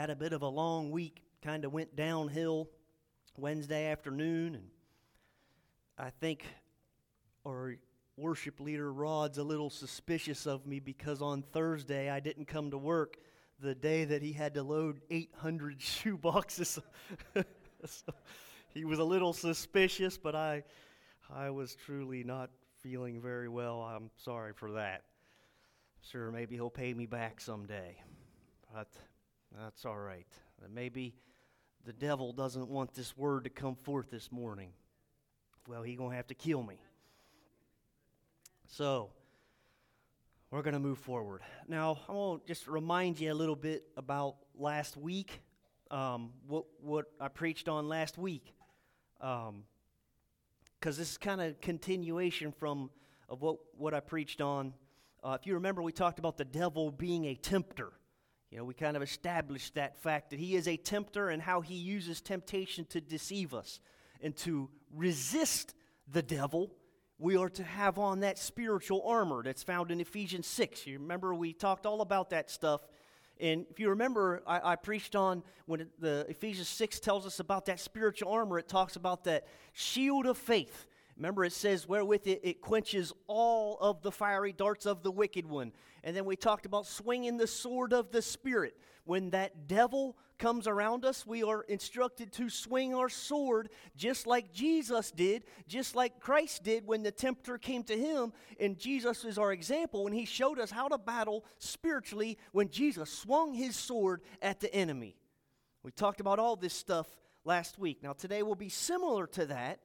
had a bit of a long week, kind of went downhill Wednesday afternoon, and I think our worship leader Rod's a little suspicious of me because on Thursday I didn't come to work the day that he had to load 800 shoe boxes. so he was a little suspicious, but I, I was truly not feeling very well. I'm sorry for that. Sure, maybe he'll pay me back someday, but that's all right. Maybe the devil doesn't want this word to come forth this morning. Well, he's going to have to kill me. So, we're going to move forward. Now, I want to just remind you a little bit about last week, um, what, what I preached on last week. Because um, this is kind of continuation from of what, what I preached on. Uh, if you remember, we talked about the devil being a tempter. You know, we kind of established that fact that he is a tempter and how he uses temptation to deceive us and to resist the devil we are to have on that spiritual armor that's found in Ephesians 6. You remember we talked all about that stuff. And if you remember, I, I preached on when the Ephesians 6 tells us about that spiritual armor, it talks about that shield of faith. Remember, it says, wherewith it, it quenches all of the fiery darts of the wicked one. And then we talked about swinging the sword of the Spirit. When that devil comes around us, we are instructed to swing our sword just like Jesus did, just like Christ did when the tempter came to him. And Jesus is our example when he showed us how to battle spiritually when Jesus swung his sword at the enemy. We talked about all this stuff last week. Now, today will be similar to that,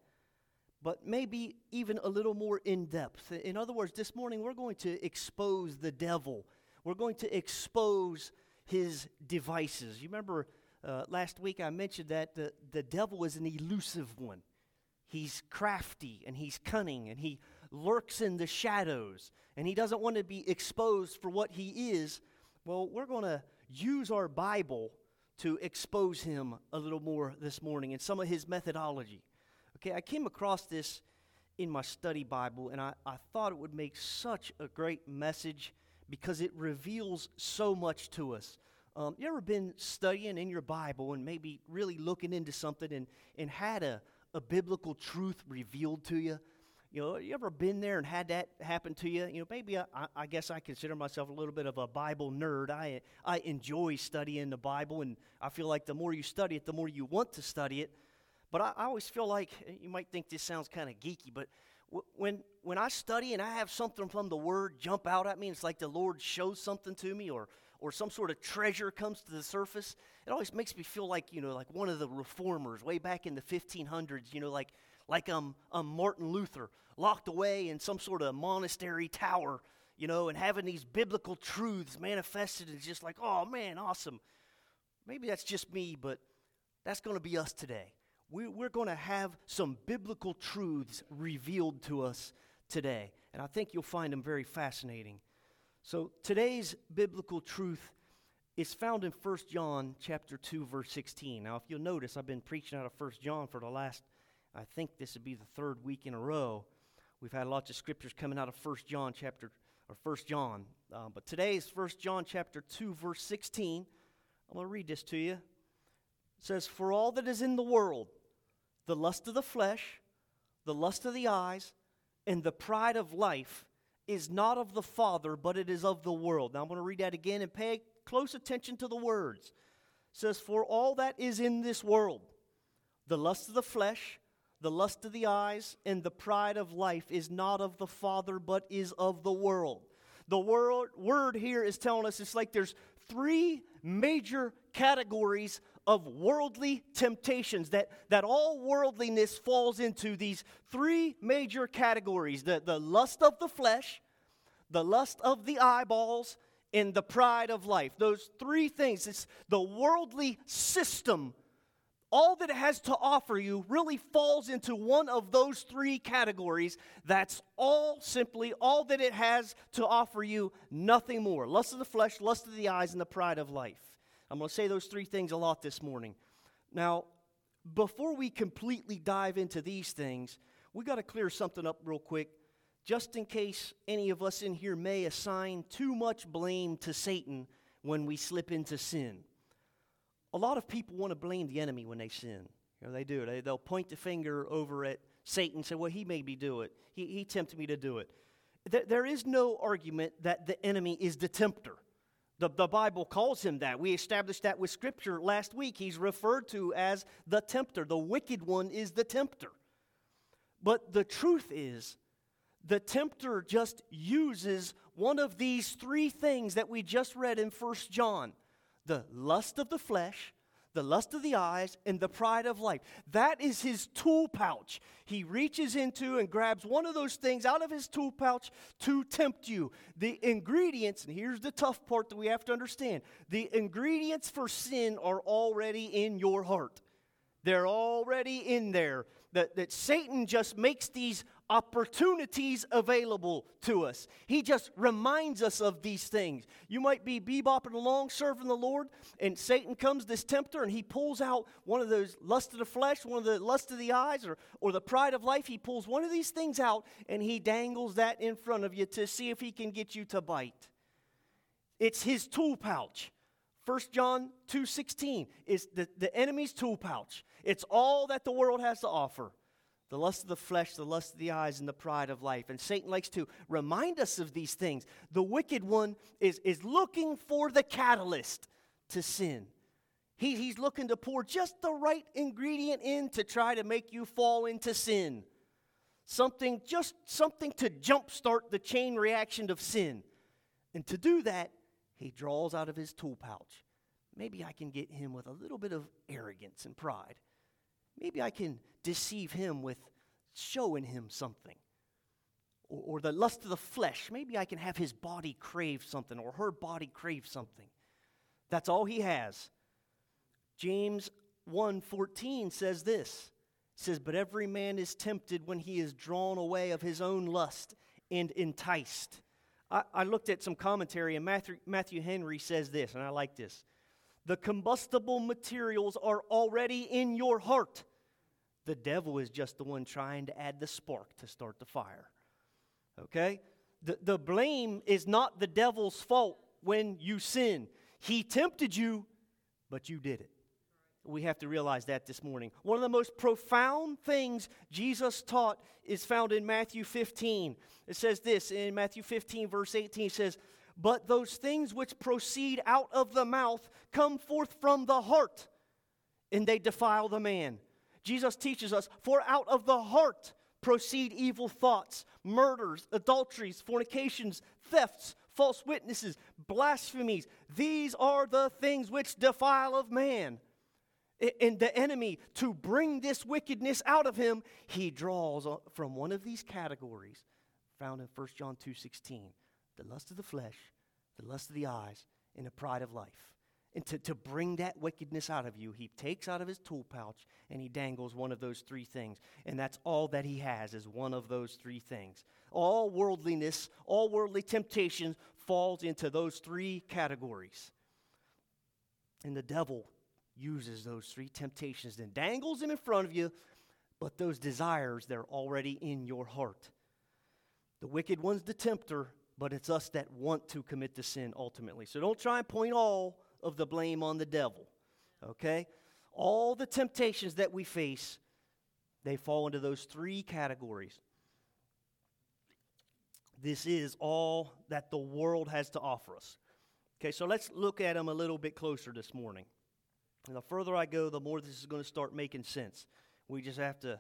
but maybe even a little more in depth. In other words, this morning we're going to expose the devil, we're going to expose his devices. You remember uh, last week I mentioned that the, the devil is an elusive one. He's crafty and he's cunning and he lurks in the shadows and he doesn't want to be exposed for what he is. Well, we're going to use our Bible to expose him a little more this morning and some of his methodology. Okay, I came across this in my study Bible and I, I thought it would make such a great message because it reveals so much to us. Um, you ever been studying in your Bible and maybe really looking into something and, and had a, a biblical truth revealed to you? You know, you ever been there and had that happen to you? You know, maybe I, I guess I consider myself a little bit of a Bible nerd. I, I enjoy studying the Bible, and I feel like the more you study it, the more you want to study it. But I, I always feel like, you might think this sounds kind of geeky, but when, when I study and I have something from the Word jump out at me, it's like the Lord shows something to me or, or some sort of treasure comes to the surface, it always makes me feel like, you know, like one of the reformers way back in the 1500s, you know, like, like um, um, Martin Luther, locked away in some sort of monastery tower, you know, and having these biblical truths manifested is just like, oh man, awesome. Maybe that's just me, but that's going to be us today we, we're going to have some biblical truths revealed to us today. And I think you'll find them very fascinating. So today's biblical truth is found in 1 John chapter 2 verse 16. Now if you'll notice I've been preaching out of 1 John for the last I think this would be the third week in a row. We've had lots of scriptures coming out of 1 John chapter or 1 John. Uh, but today is 1 John chapter 2 verse 16. I'm going to read this to you. It says, For all that is in the world, the lust of the flesh, the lust of the eyes, and the pride of life is not of the Father, but it is of the world. Now I'm going to read that again and pay close attention to the words. It says, For all that is in this world, the lust of the flesh, the lust of the eyes, and the pride of life is not of the Father, but is of the world. The word, word here is telling us it's like there's three major categories of worldly temptations, that, that all worldliness falls into these three major categories the, the lust of the flesh, the lust of the eyeballs, and the pride of life. Those three things, it's the worldly system. All that it has to offer you really falls into one of those three categories. That's all simply all that it has to offer you, nothing more. Lust of the flesh, lust of the eyes, and the pride of life. I'm going to say those three things a lot this morning. Now, before we completely dive into these things, we got to clear something up real quick, just in case any of us in here may assign too much blame to Satan when we slip into sin. a lot of people want to blame the enemy when they sin. You know, they do. They, they'll point the finger over at Satan and say, well, he made me do it. He, he tempted me to do it. There, there is no argument that the enemy is the tempter. The, the Bible calls him that. We established that with Scripture last week. He's referred to as the tempter. The wicked one is the tempter. But the truth is, the tempter just uses one of these three things that we just read in First John the lust of the flesh, the lust of the eyes, and the pride of life. That is his tool pouch. He reaches into and grabs one of those things out of his tool pouch to tempt you. The ingredients, and here's the tough part that we have to understand the ingredients for sin are already in your heart. They're already in there. That, that Satan just makes these opportunities available to us. He just reminds us of these things. You might be bebopping along serving the Lord, and Satan comes, this tempter, and he pulls out one of those lust of the flesh, one of the lust of the eyes, or, or the pride of life. He pulls one of these things out, and he dangles that in front of you to see if he can get you to bite. It's his tool pouch. 1 John 2:16 is the, the enemy's tool pouch. It's all that the world has to offer the lust of the flesh, the lust of the eyes, and the pride of life. And Satan likes to remind us of these things. The wicked one is, is looking for the catalyst to sin. He, he's looking to pour just the right ingredient in to try to make you fall into sin. Something, just something to jumpstart the chain reaction of sin. And to do that, he draws out of his tool pouch. Maybe I can get him with a little bit of arrogance and pride. Maybe I can deceive him with showing him something. Or, or, the lust of the flesh. Maybe I can have his body crave something or her body crave something. That's all he has. James 1:14 says this. Says, "But every man is tempted when he is drawn away of his own lust and enticed." I, I looked at some commentary, and Matthew, Matthew Henry says this, and I like this. The combustible materials are already in your heart. The devil is just the one trying to add the spark to start the fire. Okay? The, the blame is not the devil's fault when you sin. He tempted you, but you did it. We have to realize that this morning. One of the most profound things Jesus taught is found in Matthew 15. It says this in Matthew 15, verse 18 says, But those things which proceed out of the mouth come forth from the heart, and they defile the man. Jesus teaches us, For out of the heart proceed evil thoughts, murders, adulteries, fornications, thefts, false witnesses, blasphemies. These are the things which defile of man. And the enemy, to bring this wickedness out of him, he draws from one of these categories found in 1 John 2.16. The lust of the flesh, the lust of the eyes, and the pride of life. And to, to bring that wickedness out of you, he takes out of his tool pouch and he dangles one of those three things. And that's all that he has is one of those three things. All worldliness, all worldly temptation falls into those three categories. And the devil uses those three temptations and dangles them in front of you, but those desires, they're already in your heart. The wicked one's the tempter, but it's us that want to commit the sin ultimately. So don't try and point all of the blame on the devil. Okay? All the temptations that we face, they fall into those three categories. This is all that the world has to offer us. Okay, so let's look at them a little bit closer this morning. And the further I go, the more this is going to start making sense. We just have to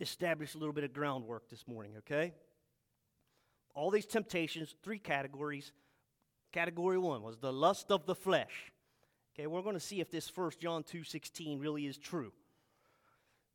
establish a little bit of groundwork this morning, okay? All these temptations, three categories. Category one was the lust of the flesh. Okay, we're going to see if this First John 2.16 really is true.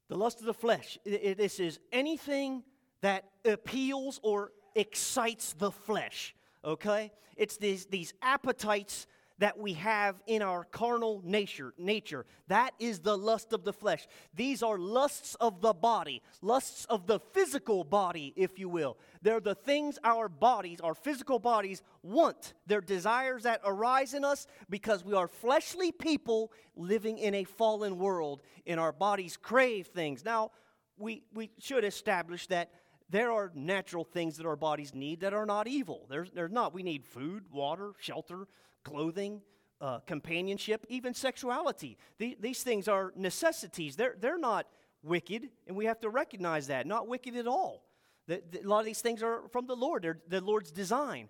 The lust of the flesh, it, it, this is anything that appeals or excites the flesh, okay? It's these, these appetites that we have in our carnal nature nature. That is the lust of the flesh. These are lusts of the body lusts of the physical body if you will. They're the things our bodies our physical bodies want. They're desires that arise in us because we are fleshly people living in a fallen world and our bodies crave things. Now we we should establish that there are natural things that our bodies need that are not evil. There's, there's not. We need food, water, shelter, clothing. uh, companionship, even sexuality. The, these things are necessities. They're, they're not wicked, and we have to recognize that. Not wicked at all. The, the, a lot of these things are from the Lord, they're the Lord's design.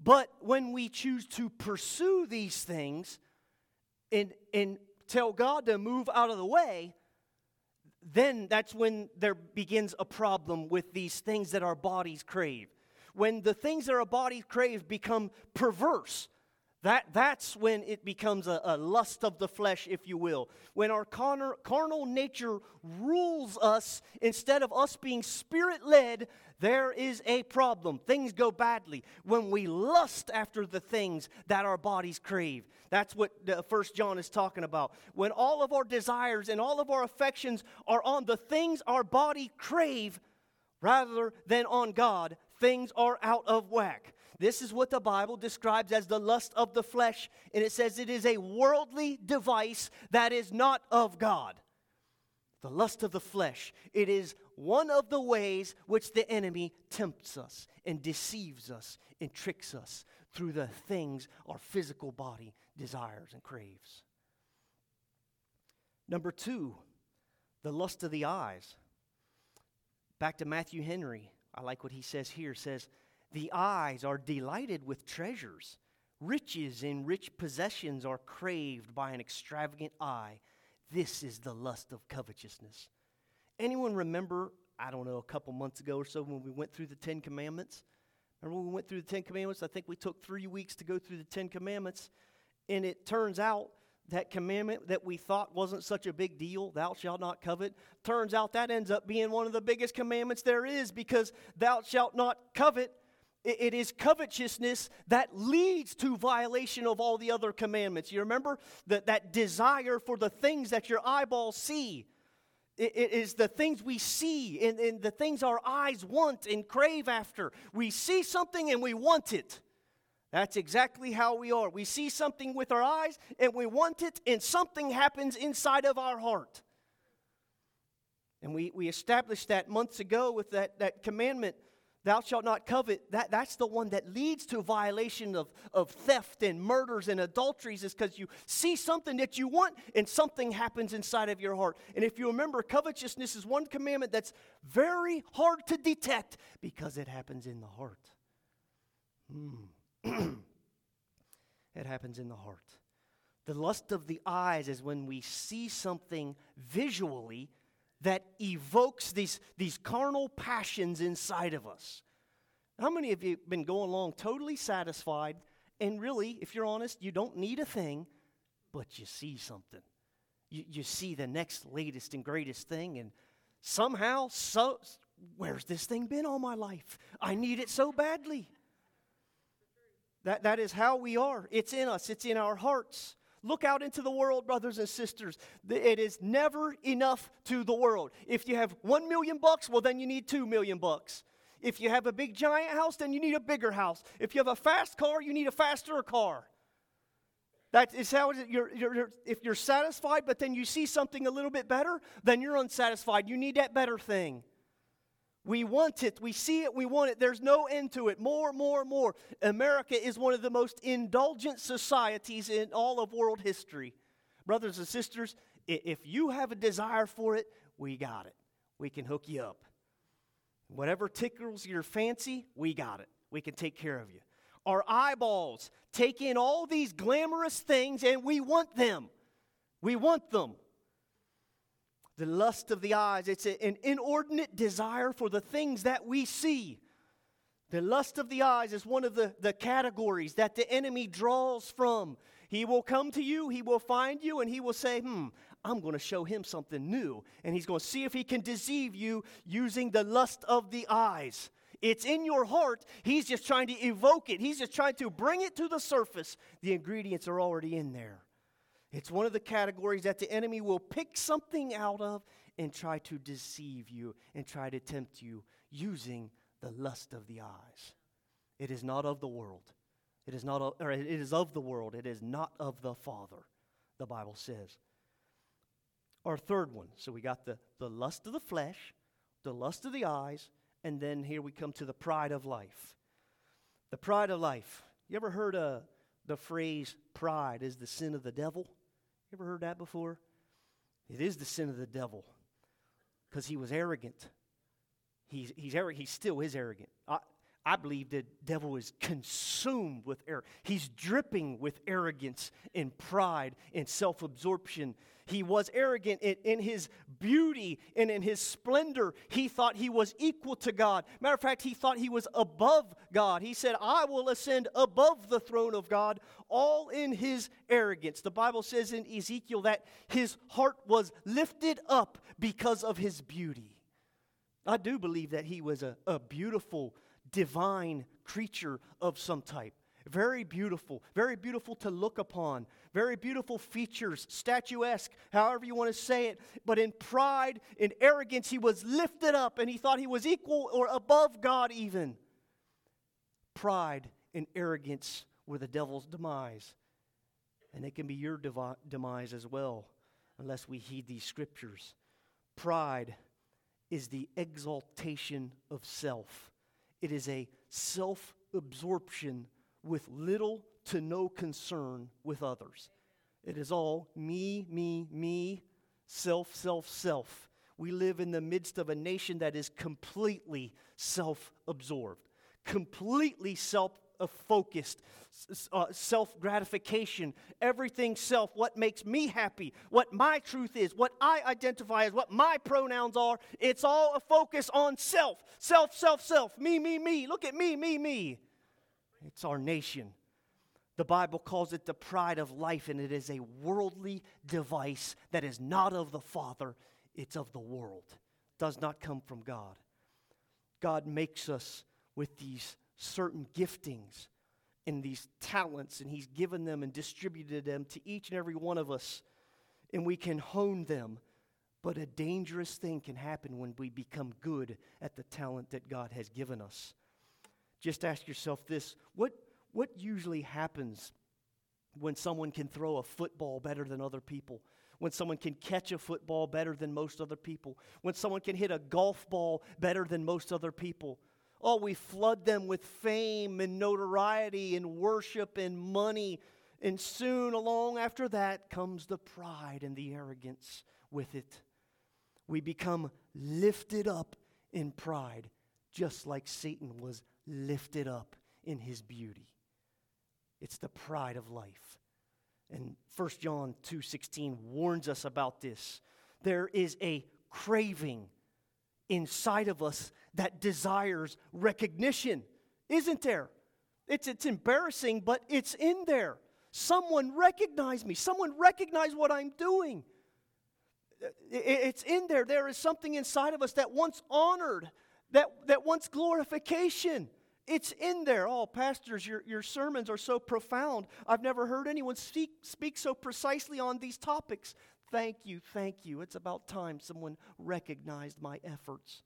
But when we choose to pursue these things and, and tell God to move out of the way, then that's when there begins a problem with these things that our bodies crave. When the things that our bodies crave become perverse, that, that's when it becomes a, a, lust of the flesh, if you will. When our carnal, carnal nature rules us instead of us being spirit led, there is a problem. Things go badly. When we lust after the things that our bodies crave, that's what First John is talking about. When all of our desires and all of our affections are on the things our body crave rather than on God, things are out of whack. This is what the Bible describes as the lust of the flesh, and it says it is a worldly device that is not of God. The lust of the flesh. It is one of the ways which the enemy tempts us and deceives us and tricks us through the things our physical body desires and craves. Number two, the lust of the eyes. Back to Matthew Henry. I like what he says here. Says, the eyes are delighted with treasures. Riches and rich possessions are craved by an extravagant eye. This is the lust of covetousness. Anyone remember, I don't know, a couple months ago or so when we went through the Ten Commandments? Remember when we went through the Ten Commandments? I think we took three weeks to go through the Ten Commandments. And it turns out that commandment that we thought wasn't such a big deal, thou shalt not covet, turns out that ends up being one of the biggest commandments there is because thou shalt not covet it is covetousness that leads to violation of all the other commandments. You remember that, that desire for the things that your eyeballs see. It, it is the things we see and, and the things our eyes want and crave after. We see something and we want it. That's exactly how we are. We see something with our eyes and we want it, and something happens inside of our heart. And we, we established that months ago with that, that commandment thou shalt not covet, that, that's the one that leads to violation of, of theft and murders and adulteries, is because you see something that you want and something happens inside of your heart. And if you remember, covetousness is one commandment that's very hard to detect because it happens in the heart. Mm. it happens in the heart. The lust of the eyes is when we see something visually that evokes these, these carnal passions inside of us. How many of you have been going along totally satisfied, and really, if you're honest, you don't need a thing, but you see something? You, you see the next latest and greatest thing, and somehow, so, where's this thing been all my life? I need it so badly. That, that is how we are. It's in us, it's in our hearts. Look out into the world, brothers and sisters. It is never enough to the world. If you have one million bucks, well, then you need two million bucks. If you have a big giant house, then you need a bigger house. If you have a fast car, you need a faster car. That is how it is. You're, you're, you're, if you're satisfied, but then you see something a little bit better, then you're unsatisfied. You need that better thing. We want it. We see it. We want it. There's no end to it. More, more, more. America is one of the most indulgent societies in all of world history. Brothers and sisters, if you have a desire for it, we got it. We can hook you up. Whatever tickles your fancy, we got it. We can take care of you. Our eyeballs take in all these glamorous things and we want them. We want them the lust of the eyes. It's an inordinate desire for the things that we see. The lust of the eyes is one of the, the categories that the enemy draws from. He will come to you, he will find you, and he will say, Hmm, I'm going to show him something new. And he's going to see if he can deceive you using the lust of the eyes. It's in your heart. He's just trying to evoke it, he's just trying to bring it to the surface. The ingredients are already in there. It's one of the categories that the enemy will pick something out of and try to deceive you and try to tempt you using the lust of the eyes. It is not of the world. It is not of, or it is of the world. It is not of the Father, the Bible says. Our third one. So we got the, the lust of the flesh, the lust of the eyes, and then here we come to the pride of life. The pride of life. You ever heard uh, the phrase pride is the sin of the devil? You ever heard that before? It is the sin of the devil because he was arrogant. He's, he's, arrogant. he still is arrogant. I, I believe the devil is consumed with arrogance. He's dripping with arrogance and pride and self absorption. He was arrogant in, in, his beauty and in his splendor. He thought he was equal to God. Matter of fact, he thought he was above God. He said, I will ascend above the throne of God, all in his arrogance. The Bible says in Ezekiel that his heart was lifted up because of his beauty. I do believe that he was a, a beautiful divine creature of some type. Very beautiful, very beautiful to look upon, very beautiful features, statuesque, however you want to say it. But in pride, in arrogance, he was lifted up and he thought he was equal or above God, even. Pride and arrogance were the devil's demise. And it can be your devi- demise as well, unless we heed these scriptures. Pride is the exaltation of self. It is a self absorption with little to no concern with others. It is all me, me, me, self, self, self. We live in the midst of a nation that is completely self absorbed, completely self focused, uh, self gratification, everything self, what makes me happy, what my truth is, what I identify as, what my pronouns are. It's all a focus on self, self, self, self, me, me, me. Look at me, me, me. It's our nation. The Bible calls it the pride of life, and it is a worldly device that is not of the Father, it's of the world. Does not come from God. God makes us with these certain giftings and these talents, and He's given them and distributed them to each and every one of us, and we can hone them. But a dangerous thing can happen when we become good at the talent that God has given us. Just ask yourself this what, what usually happens when someone can throw a football better than other people? When someone can catch a football better than most other people? When someone can hit a golf ball better than most other people? Oh, we flood them with fame and notoriety and worship and money. And soon, along after that, comes the pride and the arrogance with it. We become lifted up in pride, just like Satan was lifted up in his beauty. It's the pride of life. And 1 John 2:16 warns us about this. There is a craving inside of us that desires recognition, isn't there? It's, it's embarrassing, but it's in there. Someone recognize me. Someone recognize what I'm doing. It's in there. There is something inside of us that wants honored, that, that wants glorification. It's in there. Oh, pastors, your, your sermons are so profound. I've never heard anyone speak, speak so precisely on these topics. Thank you, thank you. It's about time someone recognized my efforts.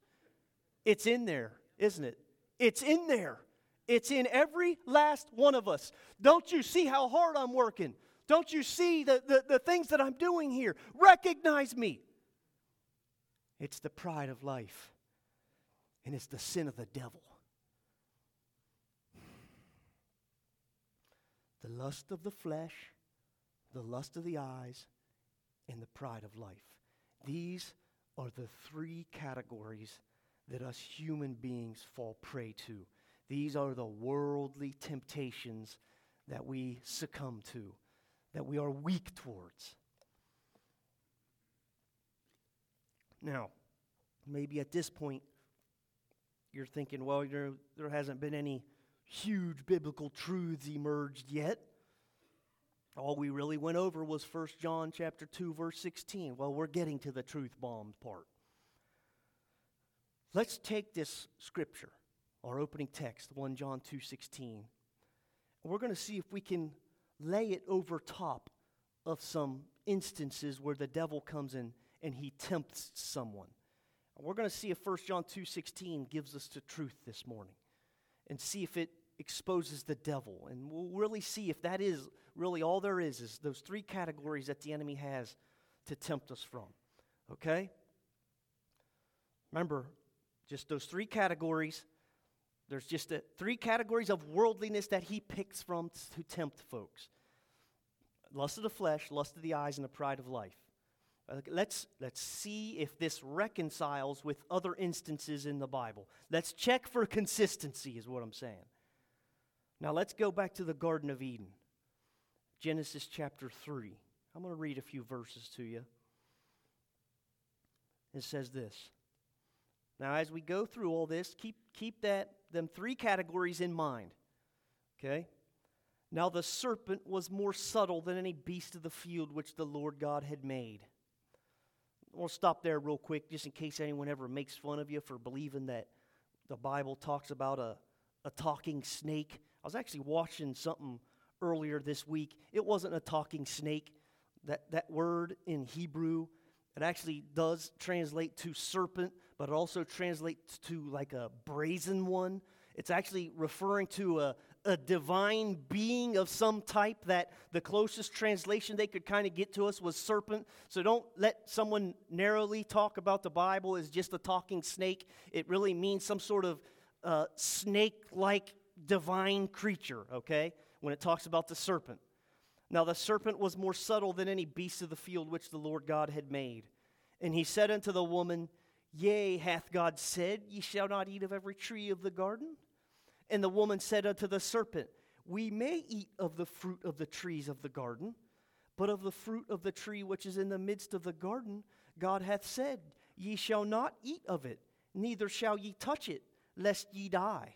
It's in there, isn't it? It's in there. It's in every last one of us. Don't you see how hard I'm working? Don't you see the, the, the things that I'm doing here? Recognize me. It's the pride of life, and it's the sin of the devil. The lust of the flesh, the lust of the eyes, and the pride of life. These are the three categories that us human beings fall prey to. These are the worldly temptations that we succumb to, that we are weak towards. Now, maybe at this point, you're thinking, well, there, there hasn't been any huge biblical truths emerged yet. All we really went over was 1 John chapter 2 verse 16. Well, we're getting to the truth bomb part. Let's take this scripture, our opening text, 1 John 2:16. We're going to see if we can lay it over top of some instances where the devil comes in and he tempts someone. we're going to see if 1 John 2:16 gives us the truth this morning and see if it exposes the devil. And we'll really see if that is really all there is, is those three categories that the enemy has to tempt us from. Okay? Remember, just those three categories There's just a, three categories of worldliness that he picks from to tempt folks lust of the flesh, lust of the eyes, and the pride of life. Uh, let's, let's see if this reconciles with other instances in the Bible. Let's check for consistency, is what I'm saying. Now, let's go back to the Garden of Eden, Genesis chapter 3. I'm going to read a few verses to you. It says this. Now, as we go through all this, keep, keep that, them three categories in mind. Okay? Now, the serpent was more subtle than any beast of the field which the Lord God had made. We'll stop there real quick, just in case anyone ever makes fun of you for believing that the Bible talks about a, a talking snake. I was actually watching something earlier this week. It wasn't a talking snake. That, that word in Hebrew, it actually does translate to serpent, but it also translates to like a brazen one. It's actually referring to a, a divine being of some type that the closest translation they could kind of get to us was serpent. So don't let someone narrowly talk about the Bible as just a talking snake. It really means some sort of uh, snake like divine creature, okay, when it talks about the serpent. Now the serpent was more subtle than any beast of the field which the Lord God had made. And he said unto the woman, Yea, hath God said, Ye shall not eat of every tree of the garden? And the woman said unto the serpent, We may eat of the fruit of the trees of the garden, but of the fruit of the tree which is in the midst of the garden, God hath said, Ye shall not eat of it, neither shall ye touch it, lest ye die.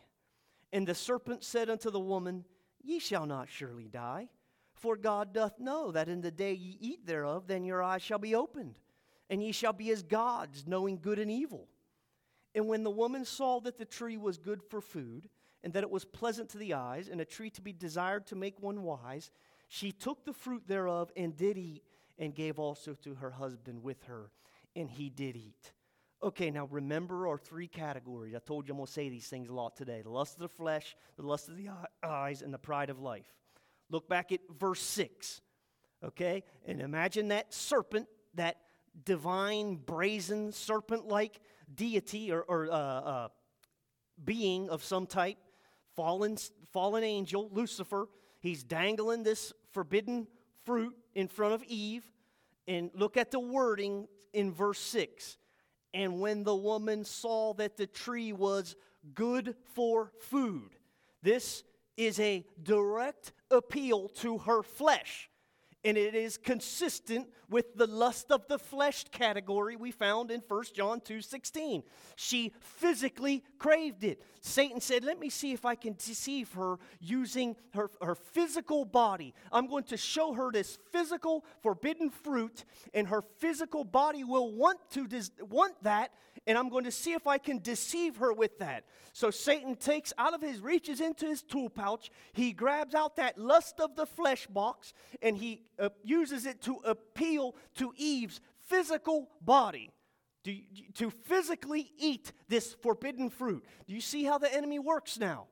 And the serpent said unto the woman, Ye shall not surely die, for God doth know that in the day ye eat thereof, then your eyes shall be opened, and ye shall be as gods, knowing good and evil. And when the woman saw that the tree was good for food, and that it was pleasant to the eyes, and a tree to be desired to make one wise, she took the fruit thereof and did eat, and gave also to her husband with her, and he did eat. Okay, now remember our three categories. I told you I'm going to say these things a lot today the lust of the flesh, the lust of the eyes, and the pride of life. Look back at verse 6, okay? And imagine that serpent, that divine, brazen, serpent like deity or, or uh, uh, being of some type fallen, fallen angel, Lucifer. He's dangling this forbidden fruit in front of Eve. And look at the wording in verse 6. And when the woman saw that the tree was good for food, this is a direct appeal to her flesh and it is consistent with the lust of the flesh category we found in 1 John 2:16. She physically craved it. Satan said, "Let me see if I can deceive her using her, her physical body. I'm going to show her this physical forbidden fruit, and her physical body will want to des- want that, and I'm going to see if I can deceive her with that." So Satan takes out of his reaches into his tool pouch, he grabs out that lust of the flesh box, and he uh, uses it to appeal to Eve's physical body. To, to physically eat this forbidden fruit. Do you see how the enemy works now?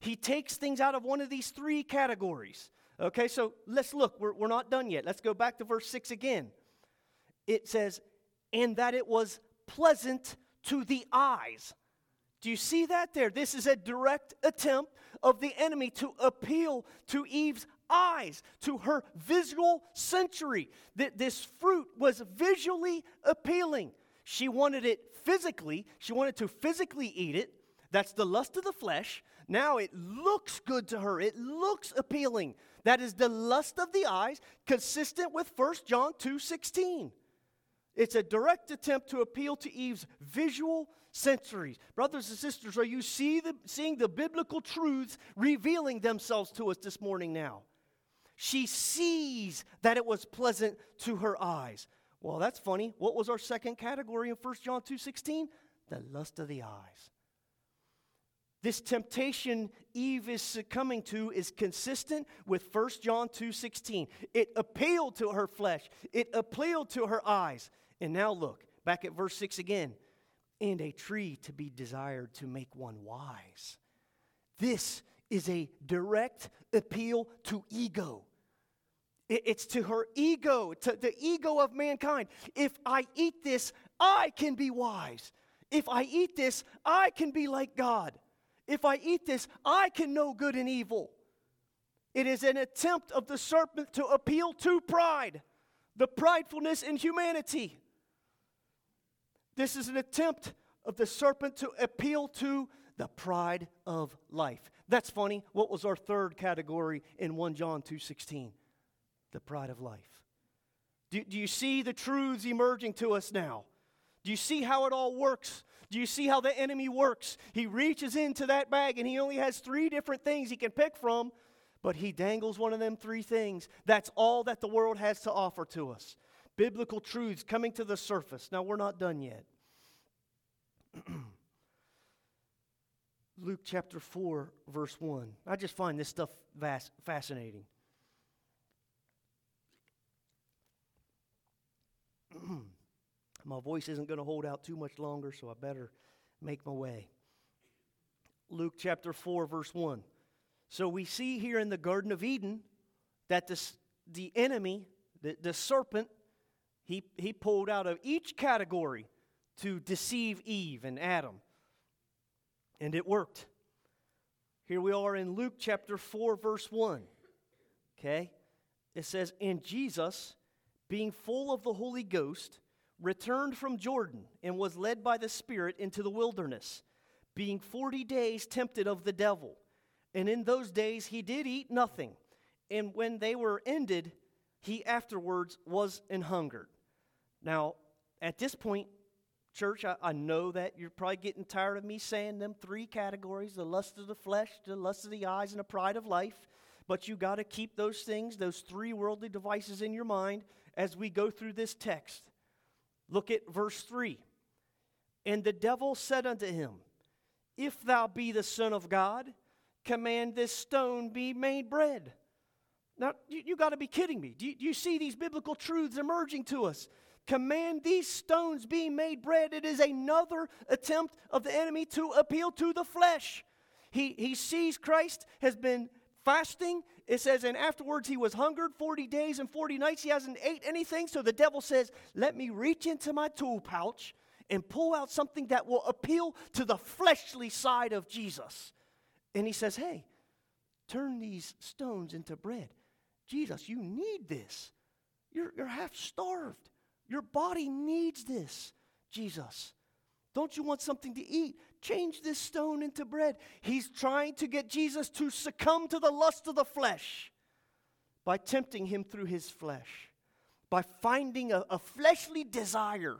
He takes things out of one of these three categories. Okay, so let's look. We're, we're not done yet. Let's go back to verse 6 again. It says, and that it was pleasant to the eyes. Do you see that there? This is a direct attempt of the enemy to appeal to Eve's eyes, to her visual sensory. That this fruit was visually appealing. She wanted it physically, she wanted to physically eat it. That's the lust of the flesh. Now it looks good to her. It looks appealing. That is the lust of the eyes, consistent with 1 John 2:16. It's a direct attempt to appeal to Eve's visual sensories. Brothers and sisters, are you see the, seeing the biblical truths revealing themselves to us this morning now? She sees that it was pleasant to her eyes. Well, that's funny. What was our second category in 1 John 2:16? The lust of the eyes. This temptation Eve is succumbing to is consistent with 1 John 2:16. It appealed to her flesh. It appealed to her eyes. And now look, back at verse 6 again. And a tree to be desired to make one wise. This is a direct appeal to ego. It's to her ego, to the ego of mankind. If I eat this, I can be wise. If I eat this, I can be like God. If I eat this, I can know good and evil. It is an attempt of the serpent to appeal to pride, the pridefulness in humanity. This is an attempt of the serpent to appeal to the pride of life. That's funny. What was our third category in 1 John 2:16? The pride of life. Do, do you see the truths emerging to us now? Do you see how it all works? Do you see how the enemy works? He reaches into that bag and he only has three different things he can pick from, but he dangles one of them three things. That's all that the world has to offer to us. Biblical truths coming to the surface. Now, we're not done yet. Luke chapter 4, verse 1. I just find this stuff fascinating. my voice isn't going to hold out too much longer, so I better make my way. Luke chapter 4, verse 1. So we see here in the Garden of Eden that this, the enemy, the, the serpent, he, he pulled out of each category to deceive Eve and Adam. And it worked. Here we are in Luke chapter 4, verse 1. Okay? It says, And Jesus, being full of the Holy Ghost, returned from Jordan and was led by the Spirit into the wilderness, being 40 days tempted of the devil. And in those days he did eat nothing. And when they were ended, he afterwards was an hungered. Now, at this point, church, I, I, know that you're probably getting tired of me saying them three categories the lust of the flesh, the lust of the eyes, and the pride of life. But you got to keep those things, those three worldly devices in your mind as we go through this text. Look at verse 3. And the devil said unto him, If thou be the Son of God, command this stone be made bread. Now, you, you got to be kidding me. Do you, do you see these biblical truths emerging to us? Command these stones be made bread. It is another attempt of the enemy to appeal to the flesh. He, he sees Christ has been fasting. It says, and afterwards he was hungered 40 days and 40 nights. He hasn't ate anything. So the devil says, Let me reach into my tool pouch and pull out something that will appeal to the fleshly side of Jesus. And he says, Hey, turn these stones into bread. Jesus, you need this. You're, you're half starved. Your body needs this, Jesus. Don't you want something to eat? Change this stone into bread. He's trying to get Jesus to succumb to the lust of the flesh by tempting him through his flesh, by finding a, a fleshly desire.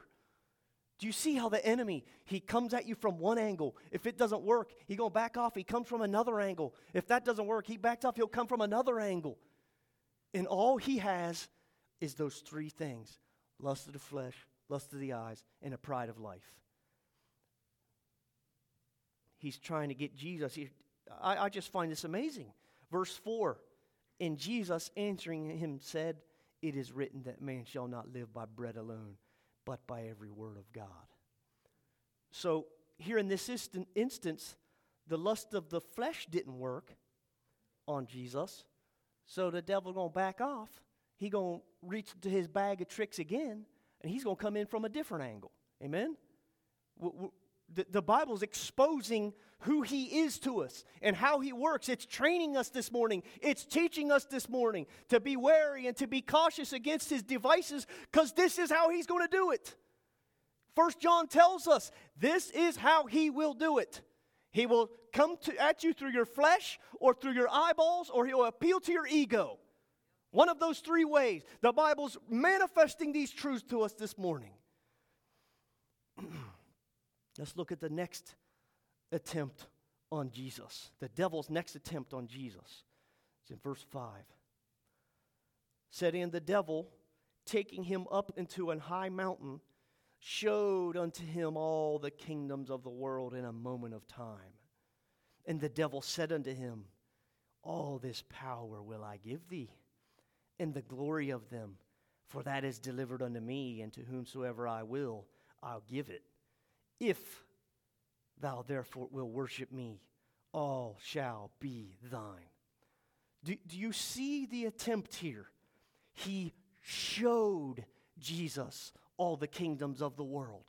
Do you see how the enemy, he comes at you from one angle. If it doesn't work, he going to back off. He comes from another angle. If that doesn't work, he backs off. He'll come from another angle. And all he has is those three things lust of the flesh, lust of the eyes, and a pride of life he's trying to get Jesus. He, I, I just find this amazing. Verse 4 And Jesus answering him said, It is written that man shall not live by bread alone, but by every word of God. So, here in this instant, instance, the lust of the flesh didn't work on Jesus. So the devil to back off. He to reach to his bag of tricks again, and he's to come in from a different angle. Amen? The, the Bible's exposing who He is to us and how He works. It's training us this morning. It's teaching us this morning to be wary and to be cautious against His devices because this is how He's going to do it. First John tells us this is how He will do it. He will come to, at you through your flesh or through your eyeballs or He'll appeal to your ego. One of those three ways. The Bible's manifesting these truths to us this morning. Let's look at the next attempt on Jesus, the devil's next attempt on Jesus. It's in verse 5. Said, And the devil, taking him up into an high mountain, showed unto him all the kingdoms of the world in a moment of time. And the devil said unto him, All this power will I give thee, and the glory of them, for that is delivered unto me, and to whomsoever I will, I'll give it. If thou therefore will worship me, all shall be thine. Do, do you see the attempt here? He showed Jesus all the kingdoms of the world.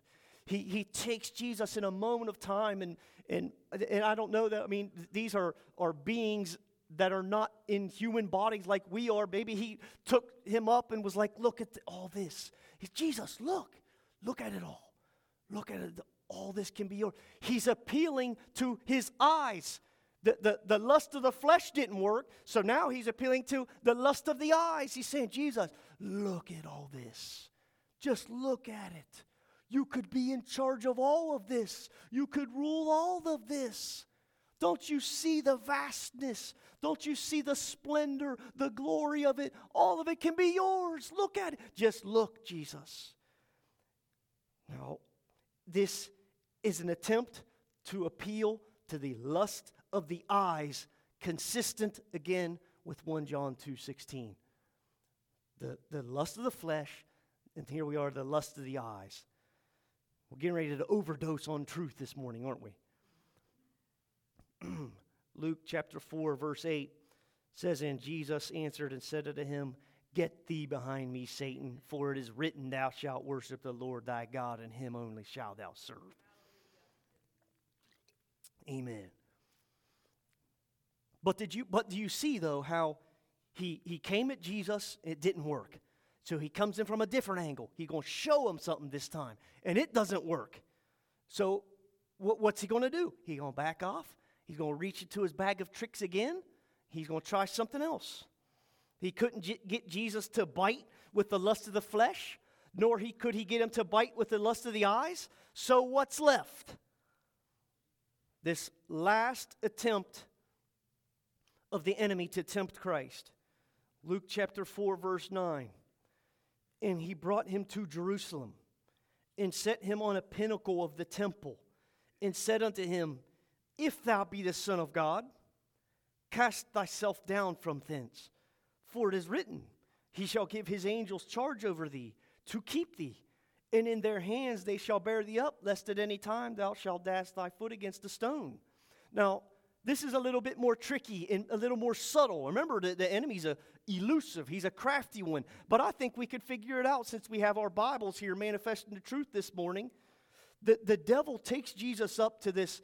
he, he takes Jesus in a moment of time, and, and, and I don't know that, I mean, these are, are beings that are not in human bodies like we are. Maybe he took him up and was like, Look at all this. He's, Jesus, look, look at it all. Look at it. All this can be yours. He's appealing to his eyes. The, the, the lust of the flesh didn't work, so now he's appealing to the lust of the eyes. He's saying, Jesus, look at all this. Just look at it. You could be in charge of all of this, you could rule all of this. Don't you see the vastness? Don't you see the splendor, the glory of it? All of it can be yours. Look at it. Just look, Jesus. Now, this is an attempt to appeal to the lust of the eyes, consistent again with 1 John 2:16. The, the lust of the flesh, and here we are, the lust of the eyes. We're getting ready to overdose on truth this morning, aren't we? Luke chapter 4, verse 8 says, And Jesus answered and said unto him, Get thee behind me, Satan, for it is written, Thou shalt worship the Lord thy God, and him only shalt thou serve. Amen. But did you but do you see though how he he came at Jesus, it didn't work. So he comes in from a different angle. He's going to show him something this time, and it doesn't work. So what, what's he going to do? He's going to back off. He's going to reach into his bag of tricks again. He's going to try something else. He couldn't j- get Jesus to bite with the lust of the flesh, nor he could he get him to bite with the lust of the eyes. So what's left? This last attempt of the enemy to tempt Christ. Luke chapter 4, verse 9. And he brought him to Jerusalem and set him on a pinnacle of the temple and said unto him, If thou be the Son of God, cast thyself down from thence. For it is written, He shall give his angels charge over thee to keep thee, and in their hands they shall bear thee up, lest at any time thou shalt dash thy foot against a stone. Now, this is a little bit more tricky and a little more subtle. Remember, the, the enemy's a elusive, he's a crafty one. But I think we could figure it out since we have our Bibles here manifesting the truth this morning. The, the devil takes Jesus up to this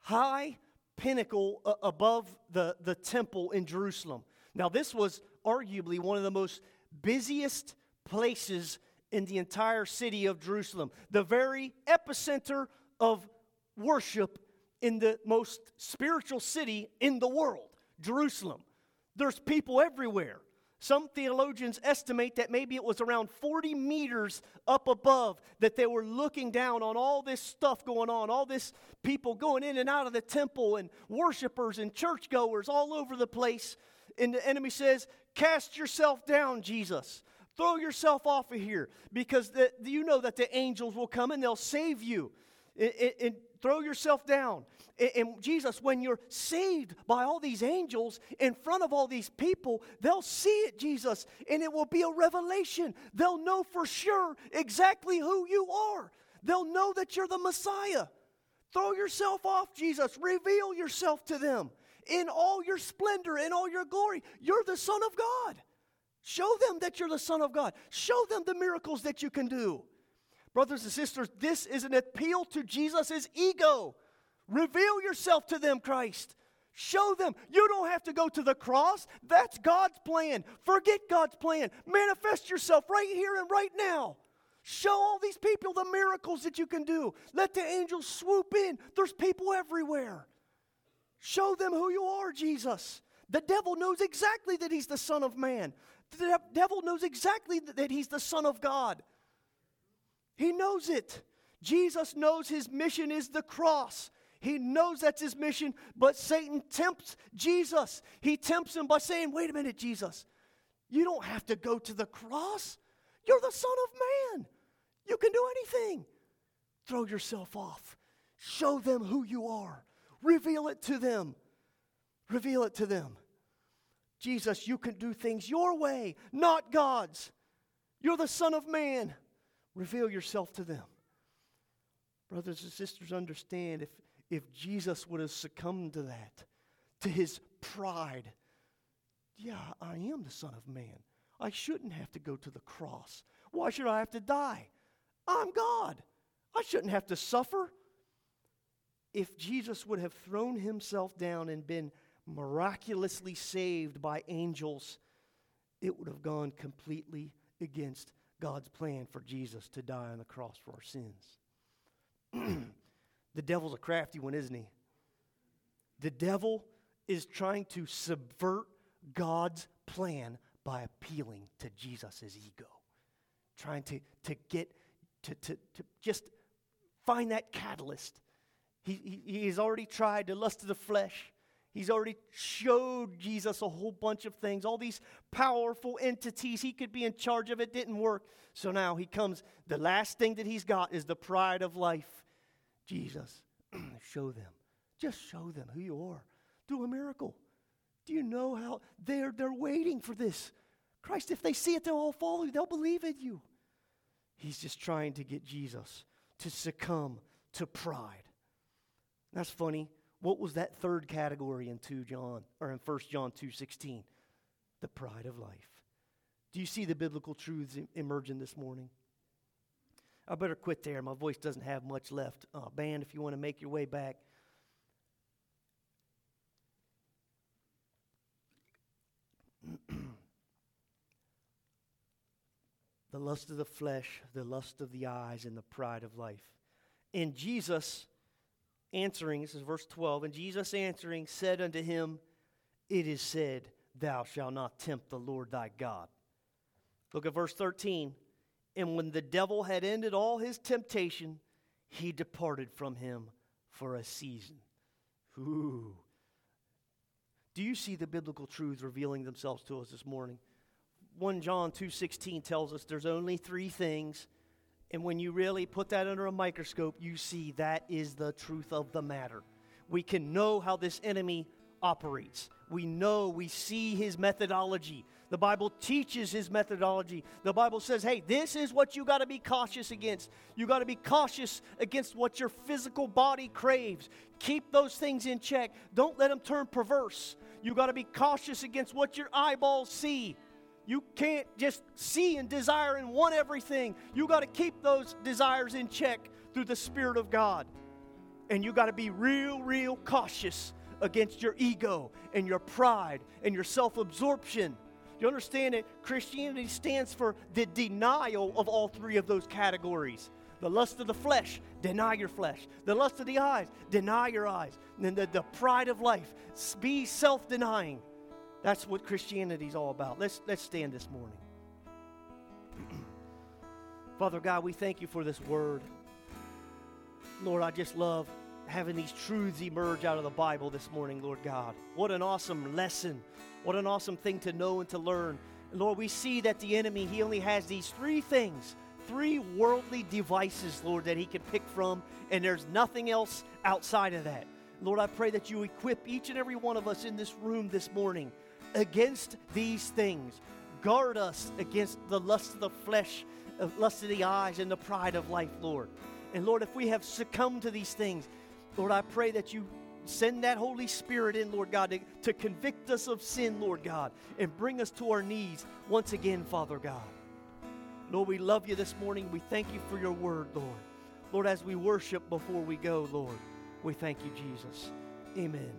high pinnacle uh, above the, the temple in Jerusalem. Now, this was arguably one of the most busiest places in the entire city of Jerusalem, the very epicenter of worship in the most spiritual city in the world, Jerusalem. There's people everywhere. Some theologians estimate that maybe it was around 40 meters up above that they were looking down on all this stuff going on, all this people going in and out of the temple, and worshipers and churchgoers all over the place. And the enemy says, Cast yourself down, Jesus. Throw yourself off of here because the, you know that the angels will come and they'll save you. And, and throw yourself down. And Jesus, when you're saved by all these angels in front of all these people, they'll see it, Jesus, and it will be a revelation. They'll know for sure exactly who you are. They'll know that you're the Messiah. Throw yourself off, Jesus. Reveal yourself to them in all your splendor, in all your glory. You're the Son of God. Show them that you're the Son of God. Show them the miracles that you can do. Brothers and sisters, this is an appeal to Jesus' ego. Reveal yourself to them, Christ. Show them. You don't have to go to the cross. That's God's plan. Forget God's plan. Manifest yourself right here and right now. Show all these people the miracles that you can do. Let the angels swoop in. There's people everywhere. Show them who you are, Jesus. The devil knows exactly that he's the Son of Man. The devil knows exactly that he's the Son of God. He knows it. Jesus knows his mission is the cross. He knows that's his mission, but Satan tempts Jesus. He tempts him by saying, Wait a minute, Jesus, you don't have to go to the cross. You're the Son of Man. You can do anything. Throw yourself off. Show them who you are. Reveal it to them. Reveal it to them. Jesus, you can do things your way, not God's. You're the Son of Man. Reveal yourself to them. Brothers and sisters, understand if, if Jesus would have succumbed to that, to his pride, yeah, I am the Son of Man. I shouldn't have to go to the cross. Why should I have to die? I'm God. I shouldn't have to suffer. If Jesus would have thrown himself down and been miraculously saved by angels, it would have gone completely against God's plan for Jesus to die on the cross for our sins. the devil's a crafty one, isn't he? The devil is trying to subvert God's plan by appealing to Jesus' ego, trying to, to get, to, to, to just find that catalyst. He, he, he's already tried the lust of the flesh. He's already showed Jesus a whole bunch of things, all these powerful entities. He could be in charge of it, didn't work. So now he comes. The last thing that he's got is the pride of life. Jesus, show them. Just show them who you are. Do a miracle. Do you know how they're, they're waiting for this? Christ, if they see it, they'll all follow you. They'll believe in you. He's just trying to get Jesus to succumb to pride. That's funny. What was that third category in 2 John or in 1 John 2:16? The pride of life. Do you see the biblical truths emerging this morning? I better quit there. My voice doesn't have much left. Uh, band, if you want to make your way back. the lust of the flesh, the lust of the eyes, and the pride of life. In Jesus answering, this is verse 12, and Jesus answering said unto him, It is said, Thou shalt not tempt the Lord thy God. Look at verse 13. And when the devil had ended all his temptation, he departed from him for a season. Ooh. Do you see the biblical truths revealing themselves to us this morning? 1 John 2:16 tells us there's only 3 things and when you really put that under a microscope, you see that is the truth of the matter. We can know how this enemy operates. We know, we see his methodology. The Bible teaches his methodology. The Bible says, hey, this is what you got to be cautious against. You got to be cautious against what your physical body craves. Keep those things in check. Don't let them turn perverse. You got to be cautious against what your eyeballs see. You can't just see and desire and want everything. You got to keep those desires in check through the Spirit of God. And you got to be real, real cautious against your ego and your pride and your self absorption. You understand that Christianity stands for the denial of all three of those categories. The lust of the flesh, deny your flesh. The lust of the eyes, deny your eyes. And then the, the pride of life, be self denying. That's what Christianity is all about. Let's, let's stand this morning. Father God, we thank you for this word. Lord, I just love having these truths emerge out of the Bible this morning, Lord God. What an awesome lesson. What an awesome thing to know and to learn. Lord, we see that the enemy, he only has these three things, three worldly devices, Lord, that he can pick from, and there's nothing else outside of that. Lord, I pray that you equip each and every one of us in this room this morning against these things. Guard us against the lust of the flesh, the lust of the eyes, and the pride of life, Lord. And Lord, if we have succumbed to these things, Lord, I pray that you send that Holy Spirit in, Lord God, to, to convict us of sin, Lord God, and bring us to our knees once again, Father God. Lord, we love you this morning. We thank you for your word, Lord. Lord, as we worship before we go, Lord, we thank you, Jesus. Amen.